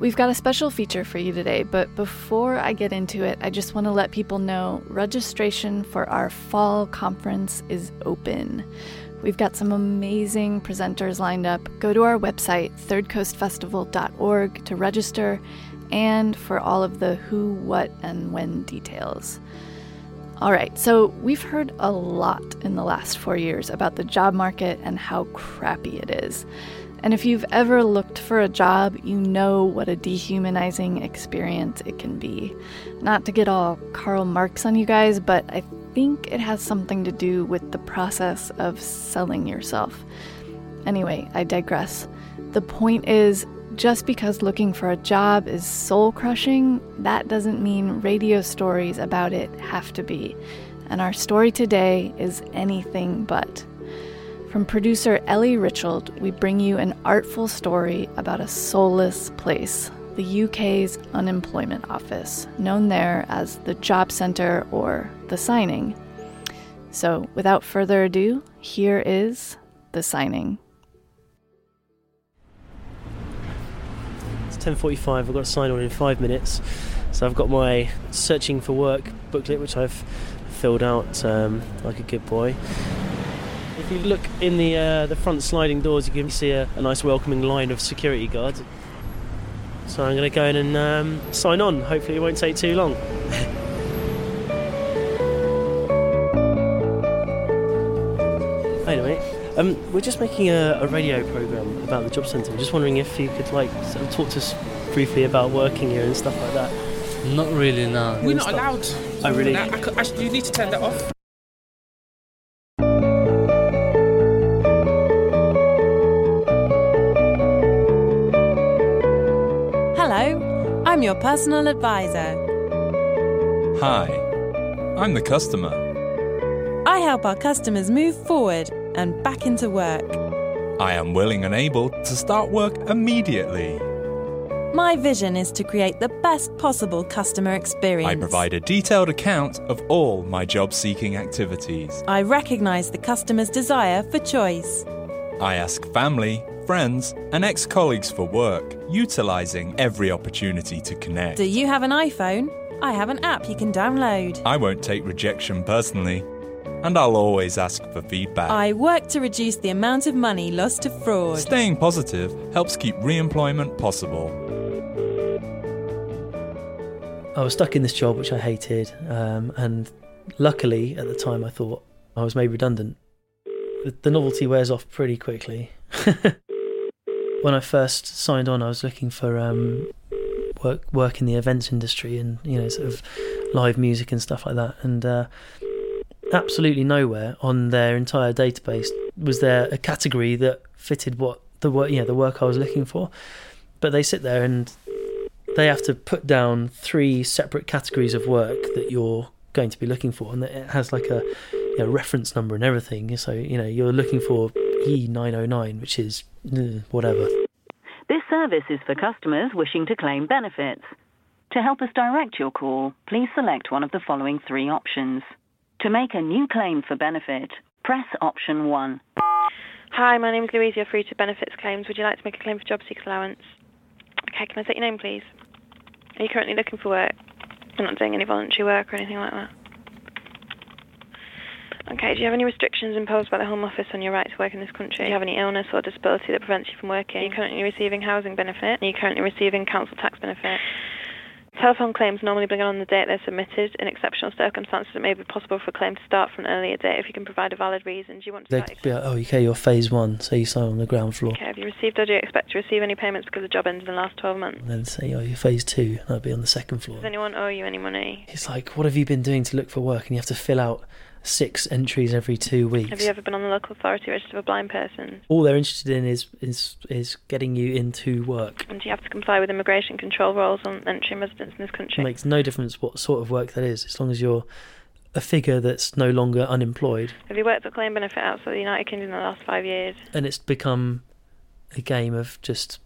We've got a special feature for you today, but before I get into it, I just want to let people know registration for our fall conference is open. We've got some amazing presenters lined up. Go to our website, thirdcoastfestival.org, to register and for all of the who, what, and when details. All right, so we've heard a lot in the last four years about the job market and how crappy it is. And if you've ever looked for a job, you know what a dehumanizing experience it can be. Not to get all Karl Marx on you guys, but I think it has something to do with the process of selling yourself. Anyway, I digress. The point is, just because looking for a job is soul crushing, that doesn't mean radio stories about it have to be. And our story today is anything but. From producer Ellie Richard, we bring you an artful story about a soulless place, the UK's unemployment office, known there as the Job Centre or the Signing. So, without further ado, here is the signing. It's 10:45. I've got to sign on in five minutes, so I've got my searching for work booklet, which I've filled out um, like a good boy. If you look in the uh, the front sliding doors, you can see a, a, nice welcoming line of security guards. So I'm going to go in and um, sign on. Hopefully, it won't take too long. anyway, um, we're just making a, a, radio program about the job centre. I'm just wondering if you could like sort of talk to us briefly about working here and stuff like that. Not really, no. We're not allowed. Oh, really? I, I, I, you need to turn that off. I'm your personal advisor. Hi, I'm the customer. I help our customers move forward and back into work. I am willing and able to start work immediately. My vision is to create the best possible customer experience. I provide a detailed account of all my job seeking activities. I recognise the customer's desire for choice. I ask family, friends, and ex colleagues for work, utilising every opportunity to connect. Do you have an iPhone? I have an app you can download. I won't take rejection personally, and I'll always ask for feedback. I work to reduce the amount of money lost to fraud. Staying positive helps keep re employment possible. I was stuck in this job which I hated, um, and luckily at the time I thought I was made redundant. The novelty wears off pretty quickly. when I first signed on, I was looking for um, work work in the events industry and you know sort of live music and stuff like that. And uh, absolutely nowhere on their entire database was there a category that fitted what the work you know the work I was looking for. But they sit there and they have to put down three separate categories of work that you're going to be looking for, and it has like a you know, reference number and everything. So you know you're looking for E909, which is Mm, whatever. This service is for customers wishing to claim benefits. To help us direct your call, please select one of the following three options. To make a new claim for benefit, press option 1. Hi, my name is Louise. You're free to benefits claims. Would you like to make a claim for job seeker allowance? Okay, can I take your name, please? Are you currently looking for work? You're not doing any voluntary work or anything like that? Okay, do you have any restrictions imposed by the Home Office on your right to work in this country? Do you have any illness or disability that prevents you from working? Are you currently receiving housing benefit? Are you currently receiving council tax benefit? Telephone claims normally begin on the date they're submitted. In exceptional circumstances, it may be possible for a claim to start from an earlier date if you can provide a valid reason. Do you want to They start? could be like, oh, okay, you're phase one, so you sign on the ground floor. Okay, have you received or do you expect to receive any payments because the job ended in the last 12 months? And then say, oh, you're phase two, that'd be on the second floor. Does anyone owe you any money? It's like, what have you been doing to look for work? And you have to fill out six entries every two weeks. Have you ever been on the local authority register of a blind person? All they're interested in is is is getting you into work. And do you have to comply with immigration control rules on entry and residence in this It country? makes no difference what sort of work that is, as long as you're a figure that's no longer unemployed. Have you worked at claim benefit outside the United Kingdom in the last five years? And it's become a game of just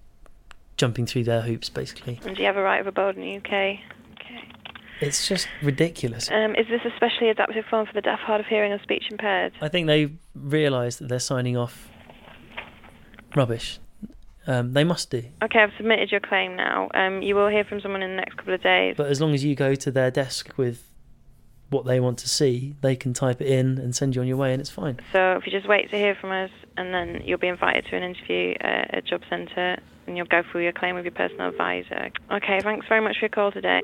jumping through their hoops, basically. And do you have a right of abode in the UK? It's just ridiculous. Um, is this a specially adapted form for the deaf, hard of hearing, or speech impaired? I think they realise that they're signing off rubbish. Um, they must do. Okay, I've submitted your claim now. Um, you will hear from someone in the next couple of days. But as long as you go to their desk with what they want to see, they can type it in and send you on your way, and it's fine. So if you just wait to hear from us, and then you'll be invited to an interview at Job Centre, and you'll go through your claim with your personal advisor. Okay, thanks very much for your call today.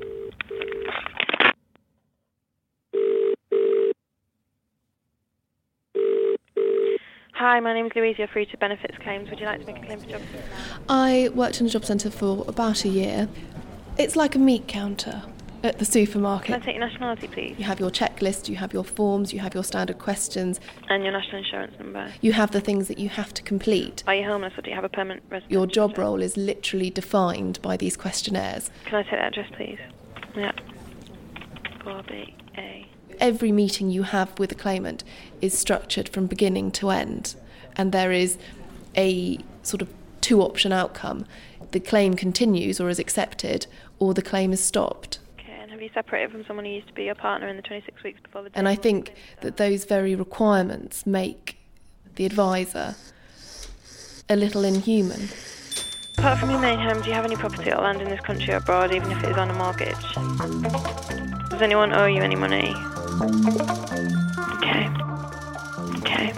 Hi, my name is Louise. You're free to benefits claims. Would you like to make a claim for Job Centre? I worked in a job centre for about a year. It's like a meat counter at the supermarket. Can I take your nationality, please? You have your checklist, you have your forms, you have your standard questions, And your national insurance number. you have the things that you have to complete. Are you homeless or do you have a permanent residence? Your job role is literally defined by these questionnaires. Can I take that address, please? Yeah. 4BA. Every meeting you have with a claimant is structured from beginning to end, and there is a sort of two option outcome. The claim continues or is accepted, or the claim is stopped. Okay, and have you separated from someone who used to be your partner in the 26 weeks before the And I think that those very requirements make the advisor a little inhuman. Apart from your main home, do you have any property or land in this country or abroad, even if it is on a mortgage? Does anyone owe you any money? Okay. Okay.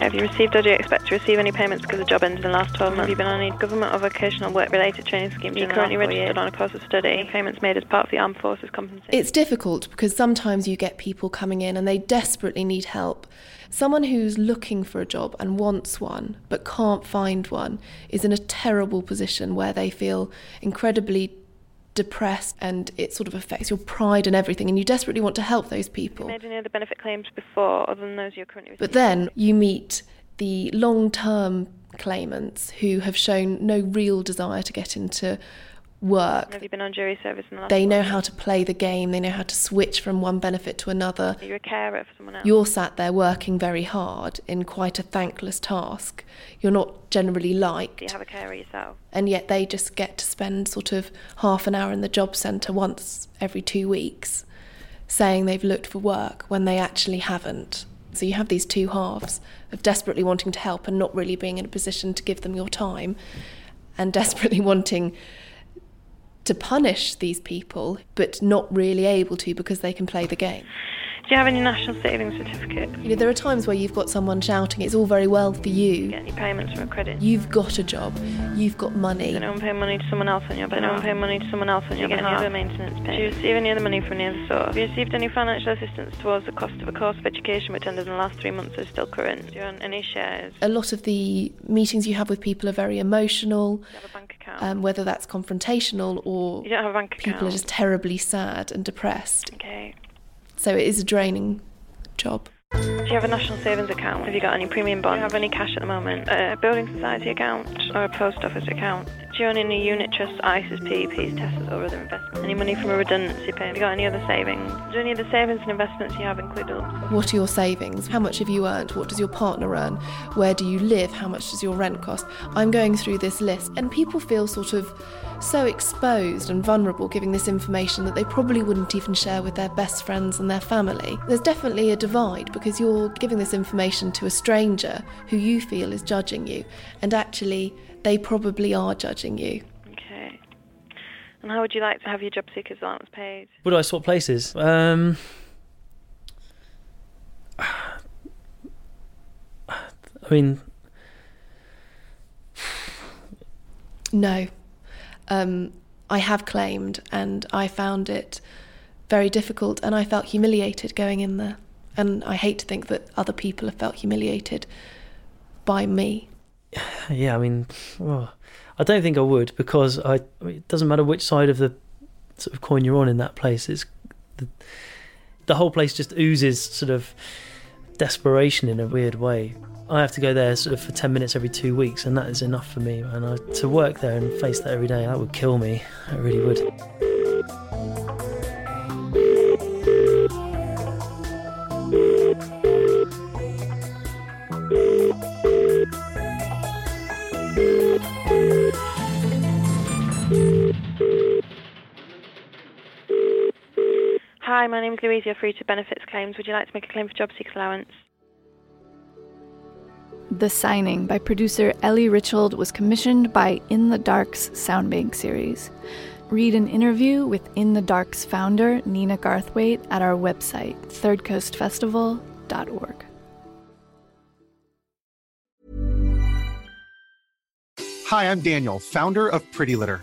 Have you received or do you expect to receive any payments because the job ended in the last 12 months? Have you been on any government or vocational work-related training schemes? Are you currently registered on a course of study? Any payments made as part of the armed forces compensation? It's difficult because sometimes you get people coming in and they desperately need help. Someone who's looking for a job and wants one but can't find one is in a terrible position where they feel incredibly depressed and it sort of affects your pride and everything and you desperately want to help those people. Have you made any other benefit claims before, other than those you're currently receiving? But then you meet the long term claimants who have shown no real desire to get into work. Have you been on jury service in the last They know month? how to play the game, they know how to switch from one benefit to another. You're you a carer for someone else? You're sat there working very hard in quite a thankless task. You're not generally liked. Do you have a carer yourself? and yet they just get to spend sort of half an hour in the job centre once every two weeks saying they've looked for work when they actually haven't. So you have these two halves of desperately wanting to help and not really being in a position to give them your time, and desperately wanting to punish these people, but not really able to because they can play the game. Do you have any national savings certificate? You know, there are times where you've got someone shouting, it's all very well for you. Get any payments from a credit? You've got a job, you've got money. Does anyone pay money to someone else on your behalf? Anyone pay money to someone else on your behalf? Do you get any other maintenance pay? Do you receive any other money from any other source? Have you received any financial assistance towards the cost of a course of education which ended in the last three months is still current? Do you own any shares? a lot of the meetings you have with people are very emotional, Do you have a bank account? um, whether that's confrontational or You don't have a bank account? people are just terribly sad and depressed. Okay. So it is a draining job. Do you have a national savings account? Have you got any premium bonds? Do you have any cash at the moment? A building society account or a post office account? Own any unit trusts, ISAs, PEPs, TESSAs or other investments? Any money from a redundancy pay? Have you got any other savings? Do any of the savings and investments you have include? What are your savings? How much have you earned? What does your partner earn? Where do you live? How much does your rent cost? I'm going through this list, and people feel sort of so exposed and vulnerable giving this information that they probably wouldn't even share with their best friends and their family. There's definitely a divide because you're giving this information to a stranger who you feel is judging you, and actually, they probably are judging you. Okay. And how would you like to have your job seekers allowance paid? Would I swap places? Um, I mean, No. Um, I have claimed, and I found it very difficult, and I felt humiliated going in there. And I hate to think that other people have felt humiliated by me. yeah, I mean, oh, I don't think I would because I. It doesn't matter which side of the sort of coin you're on in that place. It's the, the whole place just oozes sort of desperation in a weird way. I have to go there sort of for 10 minutes every two weeks, and that is enough for me. And I, to work there and face that every day, that would kill me. It really would. Hi, my name is Louise. You're free to benefits claims. Would you like to make a claim for job seeker allowance? The Signing by producer Ellie Richard was commissioned by In the Dark's Soundbank series. Read an interview with In the Dark's founder, Nina Garthwaite, at our website, thirdcoastfestival.org. Hi, I'm Daniel, founder of Pretty Litter.